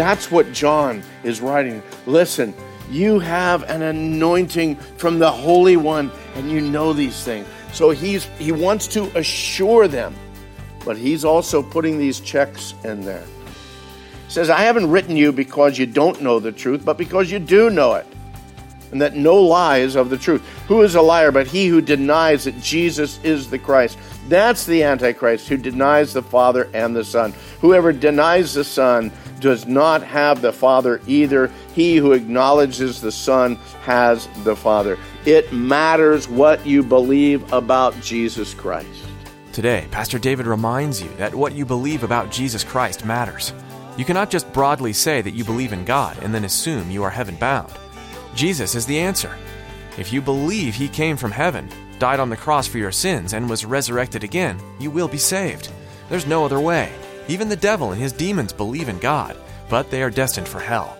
That's what John is writing. Listen, you have an anointing from the Holy One, and you know these things. So he's he wants to assure them, but he's also putting these checks in there. He says, I haven't written you because you don't know the truth, but because you do know it. And that no lie is of the truth. Who is a liar but he who denies that Jesus is the Christ? That's the Antichrist who denies the Father and the Son. Whoever denies the Son does not have the Father either. He who acknowledges the Son has the Father. It matters what you believe about Jesus Christ. Today, Pastor David reminds you that what you believe about Jesus Christ matters. You cannot just broadly say that you believe in God and then assume you are heaven bound. Jesus is the answer. If you believe he came from heaven, died on the cross for your sins, and was resurrected again, you will be saved. There's no other way. Even the devil and his demons believe in God, but they are destined for hell.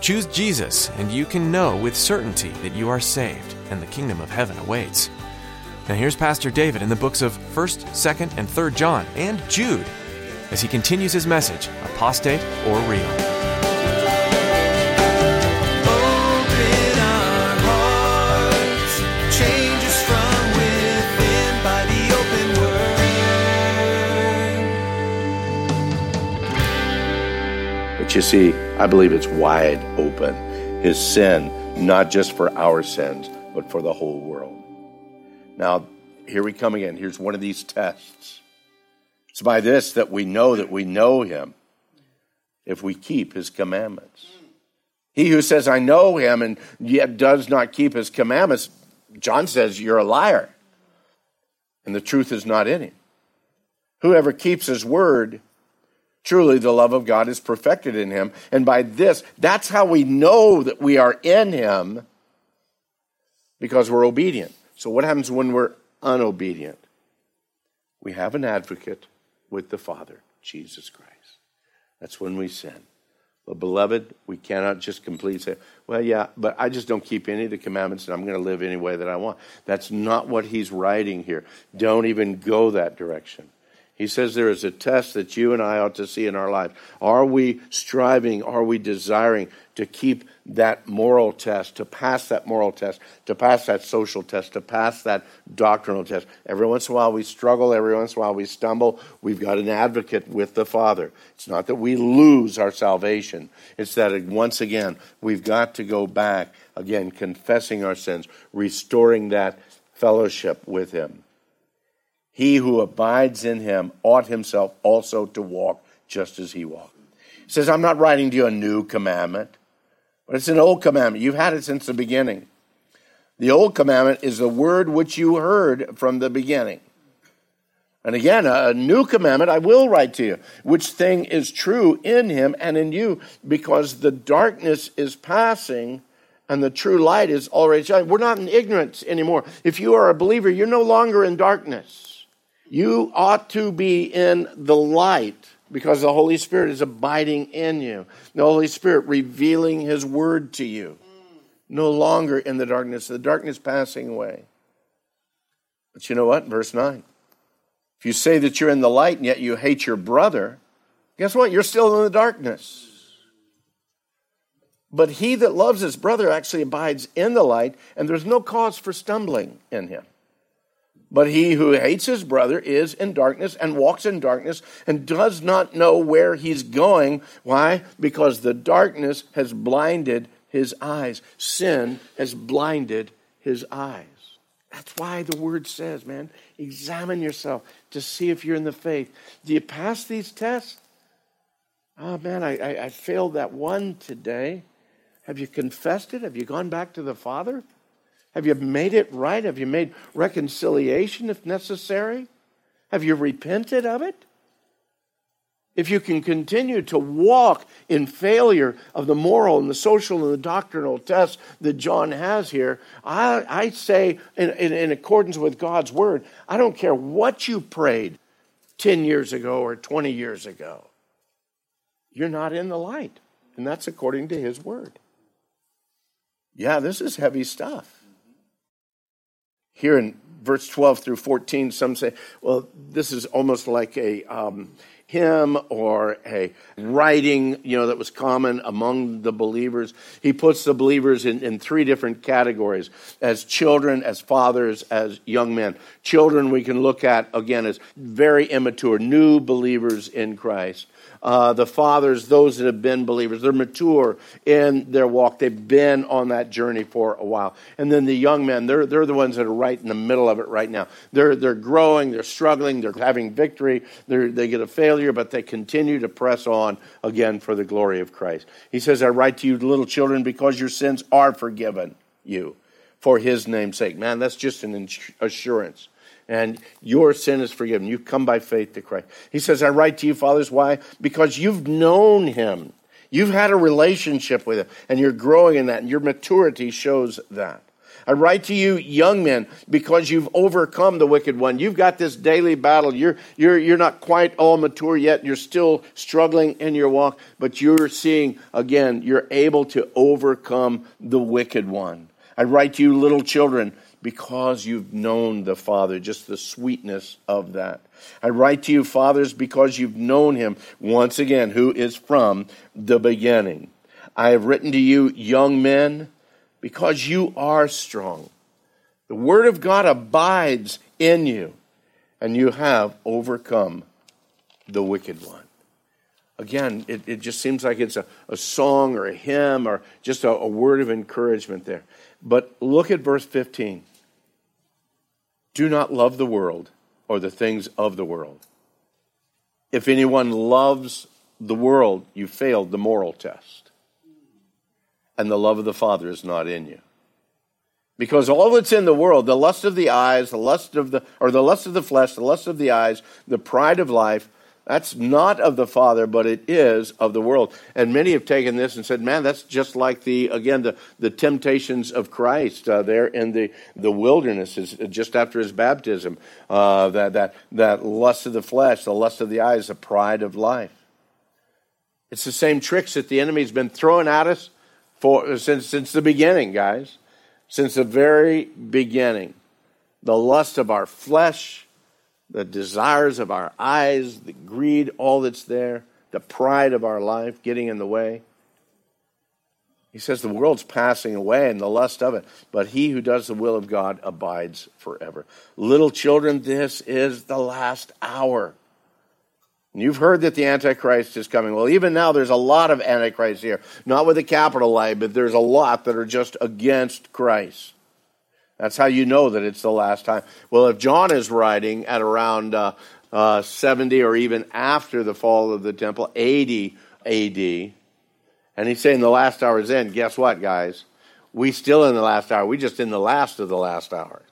Choose Jesus, and you can know with certainty that you are saved and the kingdom of heaven awaits. Now here's Pastor David in the books of 1st, 2nd, and 3rd John and Jude as he continues his message, apostate or real. But you see, I believe it's wide open. His sin, not just for our sins, but for the whole world. Now, here we come again. Here's one of these tests. It's by this that we know that we know him if we keep his commandments. He who says, I know him, and yet does not keep his commandments, John says, you're a liar, and the truth is not in him. Whoever keeps his word, truly the love of God is perfected in him. And by this, that's how we know that we are in him because we're obedient. So, what happens when we're unobedient? We have an advocate with the Father, Jesus Christ. That's when we sin. But, beloved, we cannot just completely say, well, yeah, but I just don't keep any of the commandments and I'm going to live any way that I want. That's not what he's writing here. Don't even go that direction. He says there is a test that you and I ought to see in our life. Are we striving, are we desiring to keep that moral test, to pass that moral test, to pass that social test, to pass that doctrinal test? Every once in a while we struggle, every once in a while we stumble. We've got an advocate with the Father. It's not that we lose our salvation, it's that uh, once again we've got to go back, again, confessing our sins, restoring that fellowship with Him. He who abides in him ought himself also to walk just as he walked. He says, I'm not writing to you a new commandment, but it's an old commandment. You've had it since the beginning. The old commandment is the word which you heard from the beginning. And again, a new commandment I will write to you, which thing is true in him and in you, because the darkness is passing and the true light is already shining. We're not in ignorance anymore. If you are a believer, you're no longer in darkness. You ought to be in the light because the Holy Spirit is abiding in you. The Holy Spirit revealing His word to you. No longer in the darkness, the darkness passing away. But you know what? Verse 9. If you say that you're in the light and yet you hate your brother, guess what? You're still in the darkness. But he that loves his brother actually abides in the light, and there's no cause for stumbling in him. But he who hates his brother is in darkness and walks in darkness and does not know where he's going. Why? Because the darkness has blinded his eyes. Sin has blinded his eyes. That's why the word says, man, examine yourself to see if you're in the faith. Do you pass these tests? Oh, man, I, I, I failed that one today. Have you confessed it? Have you gone back to the Father? Have you made it right? Have you made reconciliation if necessary? Have you repented of it? If you can continue to walk in failure of the moral and the social and the doctrinal tests that John has here, I, I say, in, in, in accordance with God's word, I don't care what you prayed 10 years ago or 20 years ago, you're not in the light. And that's according to his word. Yeah, this is heavy stuff. Here in verse 12 through 14, some say, well, this is almost like a um, hymn or a writing, you know, that was common among the believers. He puts the believers in, in three different categories as children, as fathers, as young men. Children, we can look at, again, as very immature, new believers in Christ uh, the fathers, those that have been believers. They're mature in their walk. They've been on that journey for a while. And then the young men, they're, they're the ones that are right in the middle of it right now. They're, they're growing, they're struggling, they're having victory, they're, they get a failure, but they continue to press on again for the glory of Christ. He says, I write to you, little children, because your sins are forgiven you for his name's sake. Man, that's just an assurance and your sin is forgiven. You've come by faith to Christ. He says, I write to you, fathers. Why? Because you've known him. You've had a relationship with him, and you're growing in that, and your maturity shows that. I write to you, young men, because you've overcome the wicked one. You've got this daily battle. You're, you're, you're not quite all mature yet. You're still struggling in your walk, but you're seeing, again, you're able to overcome the wicked one. I write to you, little children, because you've known the Father, just the sweetness of that. I write to you, fathers, because you've known him, once again, who is from the beginning. I have written to you, young men, because you are strong. The word of God abides in you, and you have overcome the wicked one. Again, it, it just seems like it's a, a song or a hymn or just a, a word of encouragement there. But look at verse 15. Do not love the world or the things of the world. If anyone loves the world, you failed the moral test. And the love of the Father is not in you. Because all that's in the world, the lust of the eyes, the lust of the or the lust of the flesh, the lust of the eyes, the pride of life, that's not of the Father, but it is of the world. And many have taken this and said, man, that's just like the, again, the, the temptations of Christ uh, there in the, the wilderness, is just after his baptism. Uh, that, that, that lust of the flesh, the lust of the eyes, the pride of life. It's the same tricks that the enemy's been throwing at us for, since, since the beginning, guys. Since the very beginning. The lust of our flesh the desires of our eyes, the greed, all that's there, the pride of our life getting in the way. He says the world's passing away and the lust of it, but he who does the will of God abides forever. Little children, this is the last hour. And you've heard that the Antichrist is coming. Well, even now there's a lot of Antichrists here. Not with a capital I, but there's a lot that are just against Christ. That's how you know that it's the last time. Well, if John is writing at around uh, uh, 70 or even after the fall of the temple, 80 AD, and he's saying the last hour is in, guess what, guys? We still in the last hour. We just in the last of the last hour.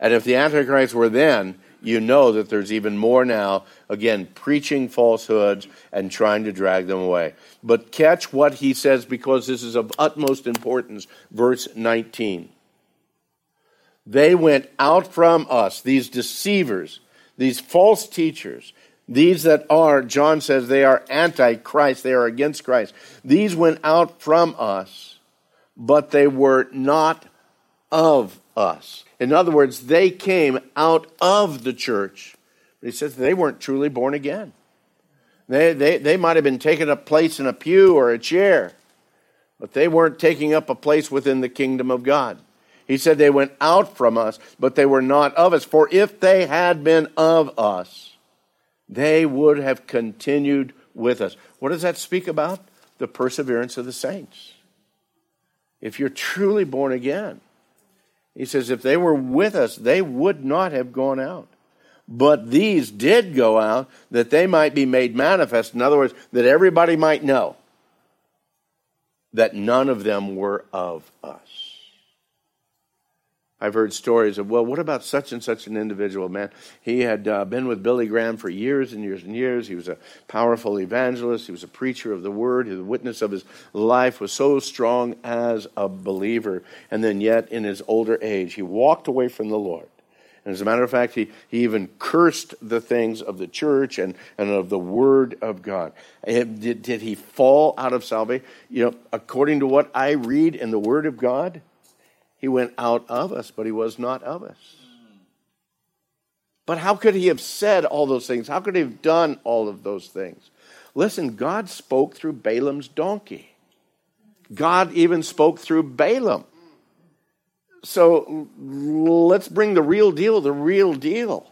And if the Antichrist were then, you know that there's even more now, again, preaching falsehoods and trying to drag them away. But catch what he says because this is of utmost importance. Verse 19. They went out from us, these deceivers, these false teachers, these that are, John says, they are anti-Christ, they are against Christ. These went out from us, but they were not of us. In other words, they came out of the church. But he says they weren't truly born again. They, they, they might have been taking a place in a pew or a chair, but they weren't taking up a place within the kingdom of God. He said they went out from us, but they were not of us. For if they had been of us, they would have continued with us. What does that speak about? The perseverance of the saints. If you're truly born again, he says, if they were with us, they would not have gone out. But these did go out that they might be made manifest. In other words, that everybody might know that none of them were of us. I've heard stories of, well, what about such and such an individual, man? He had uh, been with Billy Graham for years and years and years. He was a powerful evangelist. He was a preacher of the word. The witness of his life was so strong as a believer. And then, yet, in his older age, he walked away from the Lord. And as a matter of fact, he, he even cursed the things of the church and, and of the Word of God. Did, did he fall out of salvation? You know, according to what I read in the Word of God, he went out of us, but he was not of us. But how could he have said all those things? How could he have done all of those things? Listen, God spoke through Balaam's donkey. God even spoke through Balaam. So let's bring the real deal, the real deal.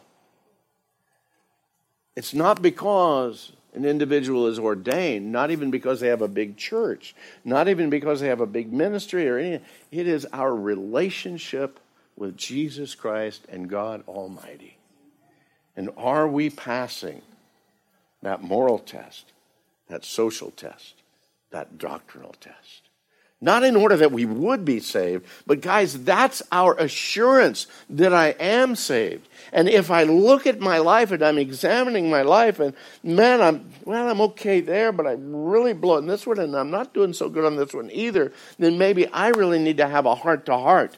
It's not because an individual is ordained, not even because they have a big church, not even because they have a big ministry or anything. It is our relationship with Jesus Christ and God Almighty. And are we passing that moral test, that social test, that doctrinal test? Not in order that we would be saved, but guys, that's our assurance that I am saved. And if I look at my life and I'm examining my life and man, I'm well, I'm okay there, but I'm really blowing this one and I'm not doing so good on this one either, then maybe I really need to have a heart to heart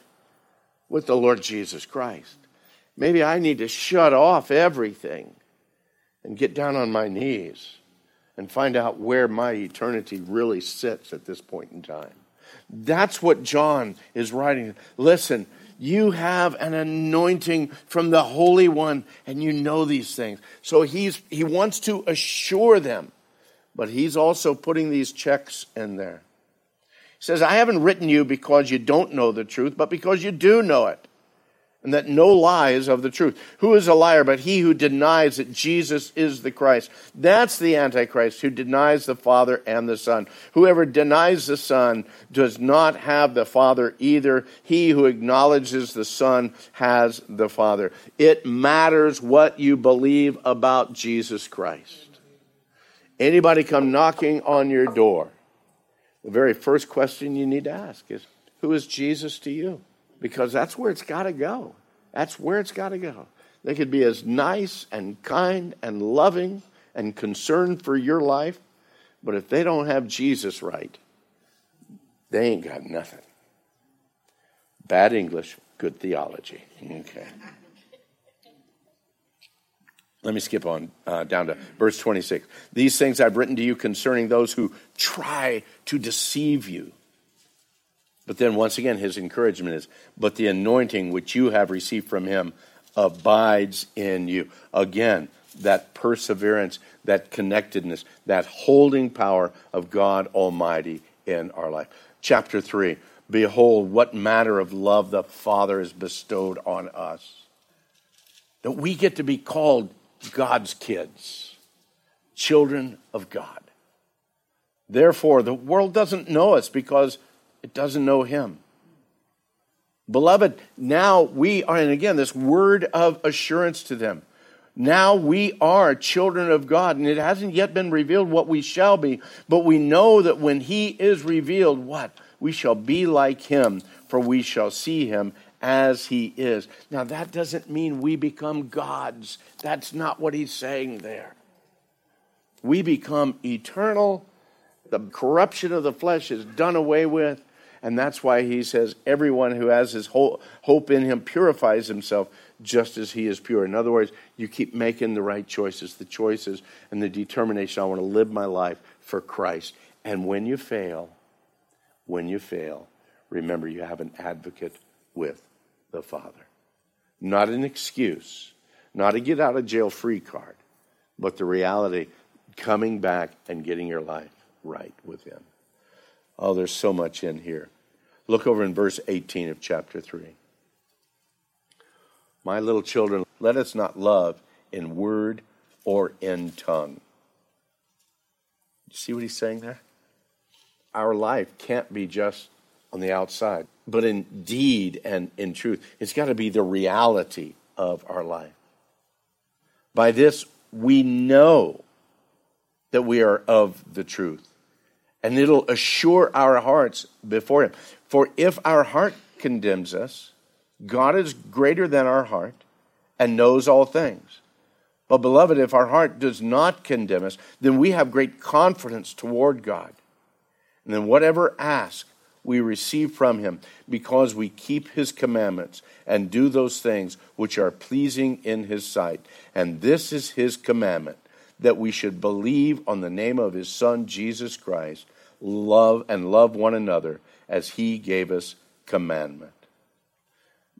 with the Lord Jesus Christ. Maybe I need to shut off everything and get down on my knees and find out where my eternity really sits at this point in time. That's what John is writing. Listen, you have an anointing from the Holy One, and you know these things. So he's, he wants to assure them, but he's also putting these checks in there. He says, I haven't written you because you don't know the truth, but because you do know it and that no lie is of the truth. Who is a liar but he who denies that Jesus is the Christ? That's the Antichrist who denies the Father and the Son. Whoever denies the Son does not have the Father either. He who acknowledges the Son has the Father. It matters what you believe about Jesus Christ. Anybody come knocking on your door, the very first question you need to ask is, Who is Jesus to you? Because that's where it's got to go. That's where it's got to go. They could be as nice and kind and loving and concerned for your life, but if they don't have Jesus right, they ain't got nothing. Bad English, good theology. Okay. Let me skip on uh, down to verse 26. These things I've written to you concerning those who try to deceive you. But then once again, his encouragement is, but the anointing which you have received from him abides in you. Again, that perseverance, that connectedness, that holding power of God Almighty in our life. Chapter 3 Behold, what matter of love the Father has bestowed on us. That we get to be called God's kids, children of God. Therefore, the world doesn't know us because it doesn't know him. Beloved, now we are, and again, this word of assurance to them. Now we are children of God, and it hasn't yet been revealed what we shall be, but we know that when He is revealed, what? We shall be like Him, for we shall see Him as He is. Now, that doesn't mean we become gods. That's not what He's saying there. We become eternal. The corruption of the flesh is done away with and that's why he says, everyone who has his hope in him purifies himself just as he is pure. In other words, you keep making the right choices, the choices and the determination. I want to live my life for Christ. And when you fail, when you fail, remember you have an advocate with the Father. Not an excuse, not a get out of jail free card, but the reality coming back and getting your life right with Him. Oh, there's so much in here. Look over in verse 18 of chapter 3. My little children, let us not love in word or in tongue. You see what he's saying there? Our life can't be just on the outside, but in deed and in truth. It's got to be the reality of our life. By this, we know that we are of the truth and it'll assure our hearts before Him. For if our heart condemns us, God is greater than our heart and knows all things. But, beloved, if our heart does not condemn us, then we have great confidence toward God. And then whatever ask, we receive from him because we keep his commandments and do those things which are pleasing in his sight. And this is his commandment that we should believe on the name of his son Jesus Christ, love and love one another as he gave us commandment.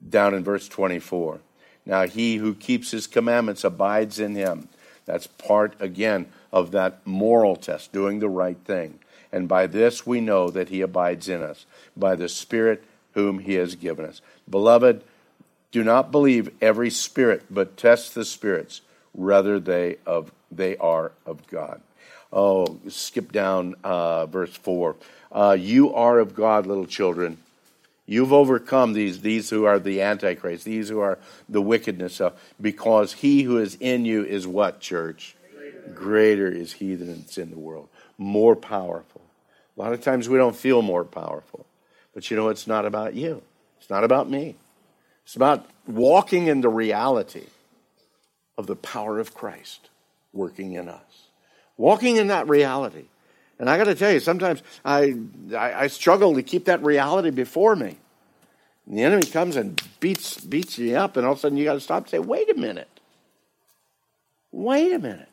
Down in verse 24. Now he who keeps his commandments abides in him. That's part again of that moral test, doing the right thing. And by this we know that he abides in us, by the Spirit whom he has given us. Beloved, do not believe every spirit, but test the spirits, whether they of they are of God. Oh, skip down uh, verse four. Uh, you are of God, little children. You've overcome these, these who are the Antichrist, these who are the wickedness of, because he who is in you is what, church? Greater, is he than that's in the world. More powerful. A lot of times we don't feel more powerful. But you know, it's not about you. It's not about me. It's about walking in the reality of the power of Christ working in us. Walking in that reality. And I got to tell you, sometimes I, I, I, struggle to keep that reality before me. And the enemy comes and beats, beats you up, and all of a sudden you got to stop and say, wait a minute. Wait a minute.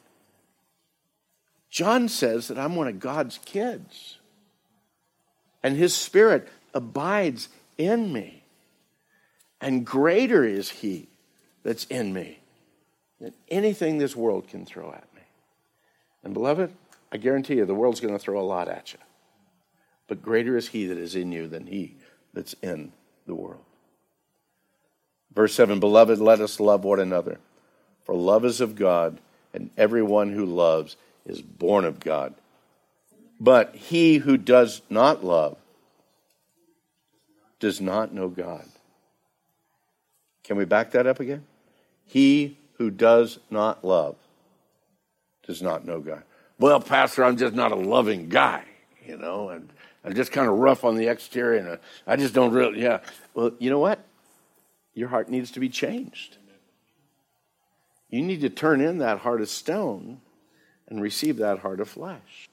John says that I'm one of God's kids, and his spirit abides in me. And greater is he that's in me than anything this world can throw at me. And beloved, I guarantee you the world's going to throw a lot at you. But greater is he that is in you than he that's in the world. Verse 7 Beloved, let us love one another, for love is of God, and everyone who loves is born of God. But he who does not love does not know God. Can we back that up again? He who does not love does not know God. Well, Pastor, I'm just not a loving guy, you know, and I'm just kind of rough on the exterior, and uh, I just don't really, yeah. Well, you know what? Your heart needs to be changed. You need to turn in that heart of stone and receive that heart of flesh.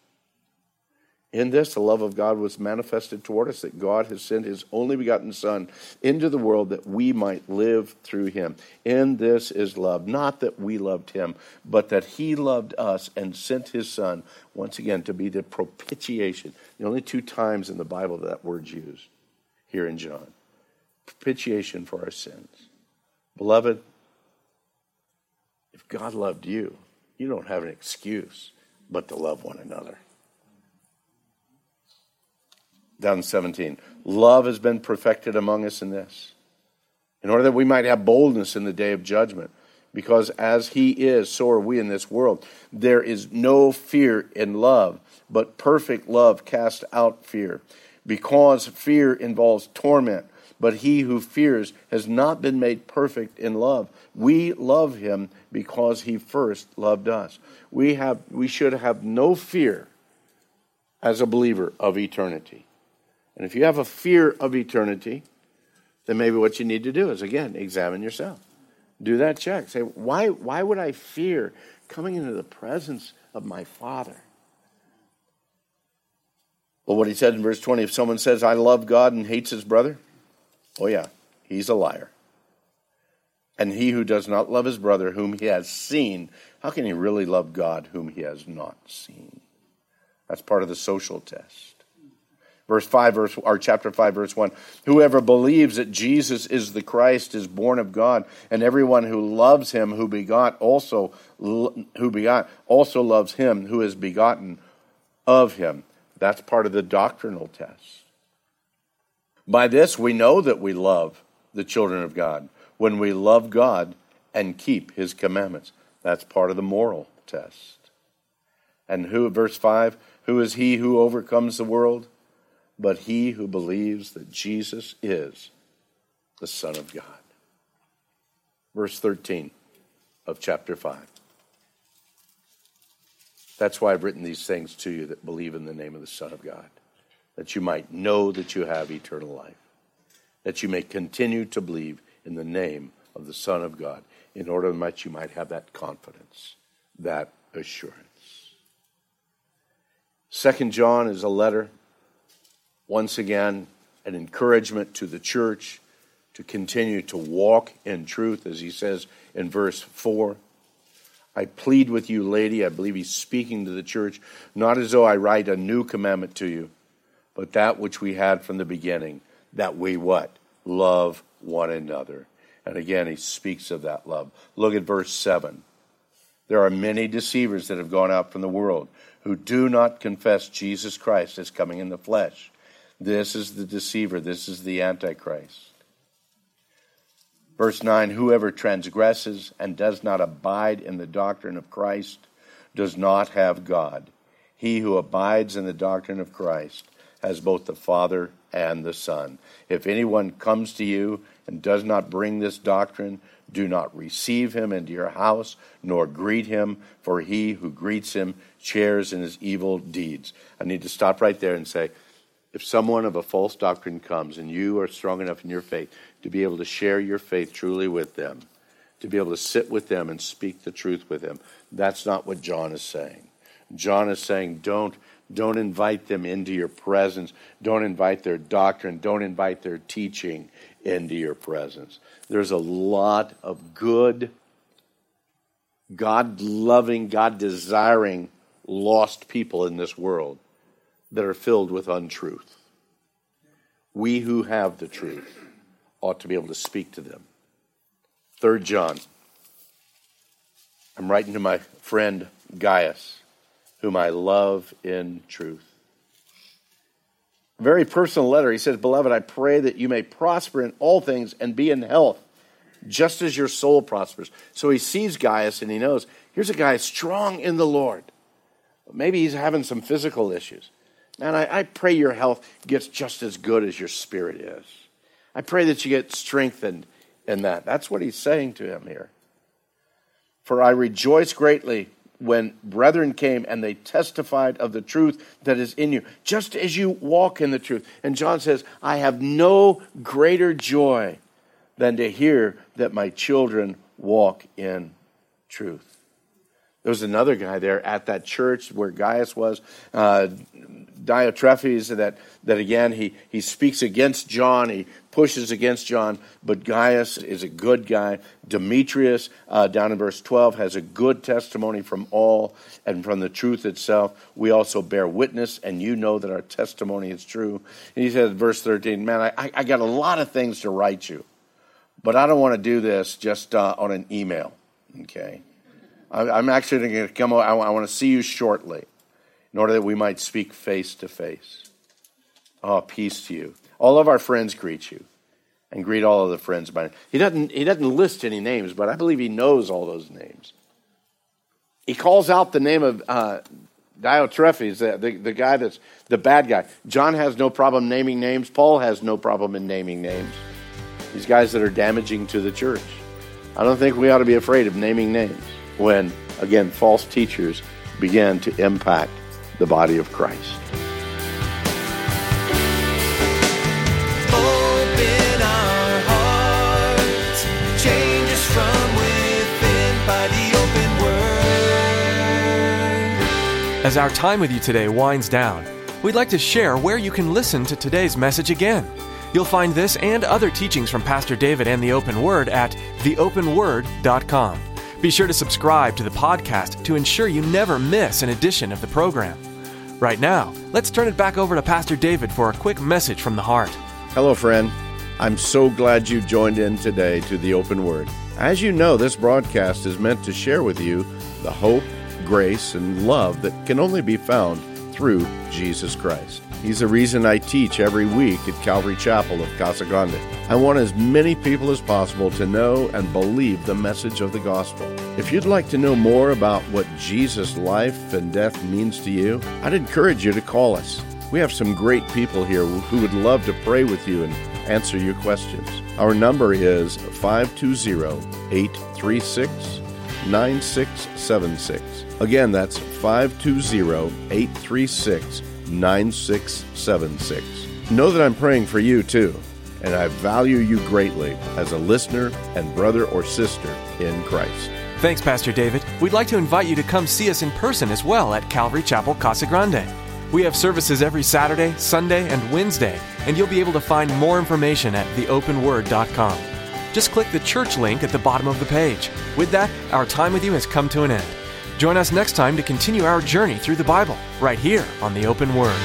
In this, the love of God was manifested toward us that God has sent his only begotten Son into the world that we might live through him. In this is love, not that we loved him, but that he loved us and sent his Son, once again, to be the propitiation. The only two times in the Bible that, that word's used here in John. Propitiation for our sins. Beloved, if God loved you, you don't have an excuse but to love one another down in 17. Love has been perfected among us in this, in order that we might have boldness in the day of judgment. Because as he is, so are we in this world. There is no fear in love, but perfect love casts out fear. Because fear involves torment, but he who fears has not been made perfect in love. We love him because he first loved us. We, have, we should have no fear as a believer of eternity. And if you have a fear of eternity, then maybe what you need to do is, again, examine yourself. Do that check. Say, why, why would I fear coming into the presence of my Father? Well, what he said in verse 20 if someone says, I love God and hates his brother, oh, yeah, he's a liar. And he who does not love his brother whom he has seen, how can he really love God whom he has not seen? That's part of the social test verse 5 verse or chapter 5 verse 1 whoever believes that jesus is the christ is born of god and everyone who loves him who begot also who begot also loves him who is begotten of him. That's part of the doctrinal test. By this we know that we love the children of god when we love god and keep his commandments. That's part of the moral test. And who verse 5 who is he who overcomes the world but he who believes that Jesus is the Son of God. Verse 13 of chapter 5. That's why I've written these things to you that believe in the name of the Son of God, that you might know that you have eternal life. that you may continue to believe in the name of the Son of God, in order that you might have that confidence, that assurance. Second John is a letter, once again, an encouragement to the church to continue to walk in truth, as he says in verse 4. I plead with you, lady, I believe he's speaking to the church, not as though I write a new commandment to you, but that which we had from the beginning, that we what? Love one another. And again, he speaks of that love. Look at verse 7. There are many deceivers that have gone out from the world who do not confess Jesus Christ as coming in the flesh. This is the deceiver, this is the Antichrist. Verse 9 Whoever transgresses and does not abide in the doctrine of Christ does not have God. He who abides in the doctrine of Christ has both the Father and the Son. If anyone comes to you and does not bring this doctrine, do not receive him into your house, nor greet him, for he who greets him shares in his evil deeds. I need to stop right there and say, if someone of a false doctrine comes and you are strong enough in your faith to be able to share your faith truly with them, to be able to sit with them and speak the truth with them, that's not what John is saying. John is saying, don't, don't invite them into your presence. Don't invite their doctrine. Don't invite their teaching into your presence. There's a lot of good, God loving, God desiring lost people in this world that are filled with untruth. We who have the truth ought to be able to speak to them. Third John. I'm writing to my friend Gaius, whom I love in truth. very personal letter. He says, Beloved, I pray that you may prosper in all things and be in health, just as your soul prospers. So he sees Gaius and he knows here's a guy strong in the Lord. Maybe he's having some physical issues. And I, I pray your health gets just as good as your spirit is. I pray that you get strengthened in that. That's what he's saying to him here. For I rejoice greatly when brethren came and they testified of the truth that is in you, just as you walk in the truth. And John says, I have no greater joy than to hear that my children walk in truth. There was another guy there at that church where Gaius was, uh, Diotrephes, that, that again, he, he speaks against John, he pushes against John, but Gaius is a good guy. Demetrius, uh, down in verse 12, has a good testimony from all and from the truth itself. We also bear witness, and you know that our testimony is true. And he says, verse 13, Man, I, I got a lot of things to write you, but I don't want to do this just uh, on an email, okay? I'm actually going to come. over. I want to see you shortly, in order that we might speak face to face. Oh, peace to you. All of our friends greet you, and greet all of the friends by. He doesn't. He doesn't list any names, but I believe he knows all those names. He calls out the name of uh, Diotrephes, the, the, the guy that's the bad guy. John has no problem naming names. Paul has no problem in naming names. These guys that are damaging to the church. I don't think we ought to be afraid of naming names when, again, false teachers began to impact the body of Christ. Open our hearts, change us from within by the open word. As our time with you today winds down, we'd like to share where you can listen to today's message again. You'll find this and other teachings from Pastor David and the Open Word at theopenword.com. Be sure to subscribe to the podcast to ensure you never miss an edition of the program. Right now, let's turn it back over to Pastor David for a quick message from the heart. Hello, friend. I'm so glad you joined in today to the Open Word. As you know, this broadcast is meant to share with you the hope, grace, and love that can only be found through Jesus Christ. He's the reason I teach every week at Calvary Chapel of Casa Grande. I want as many people as possible to know and believe the message of the gospel. If you'd like to know more about what Jesus' life and death means to you, I'd encourage you to call us. We have some great people here who would love to pray with you and answer your questions. Our number is 520 836 9676. Again, that's 520 836 9676. Know that I'm praying for you too. and I value you greatly as a listener and brother or sister in Christ. Thanks, Pastor David. We'd like to invite you to come see us in person as well at Calvary Chapel, Casa Grande. We have services every Saturday, Sunday, and Wednesday, and you'll be able to find more information at theopenword.com. Just click the church link at the bottom of the page. With that, our time with you has come to an end. Join us next time to continue our journey through the Bible, right here on the Open Word.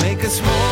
Make us more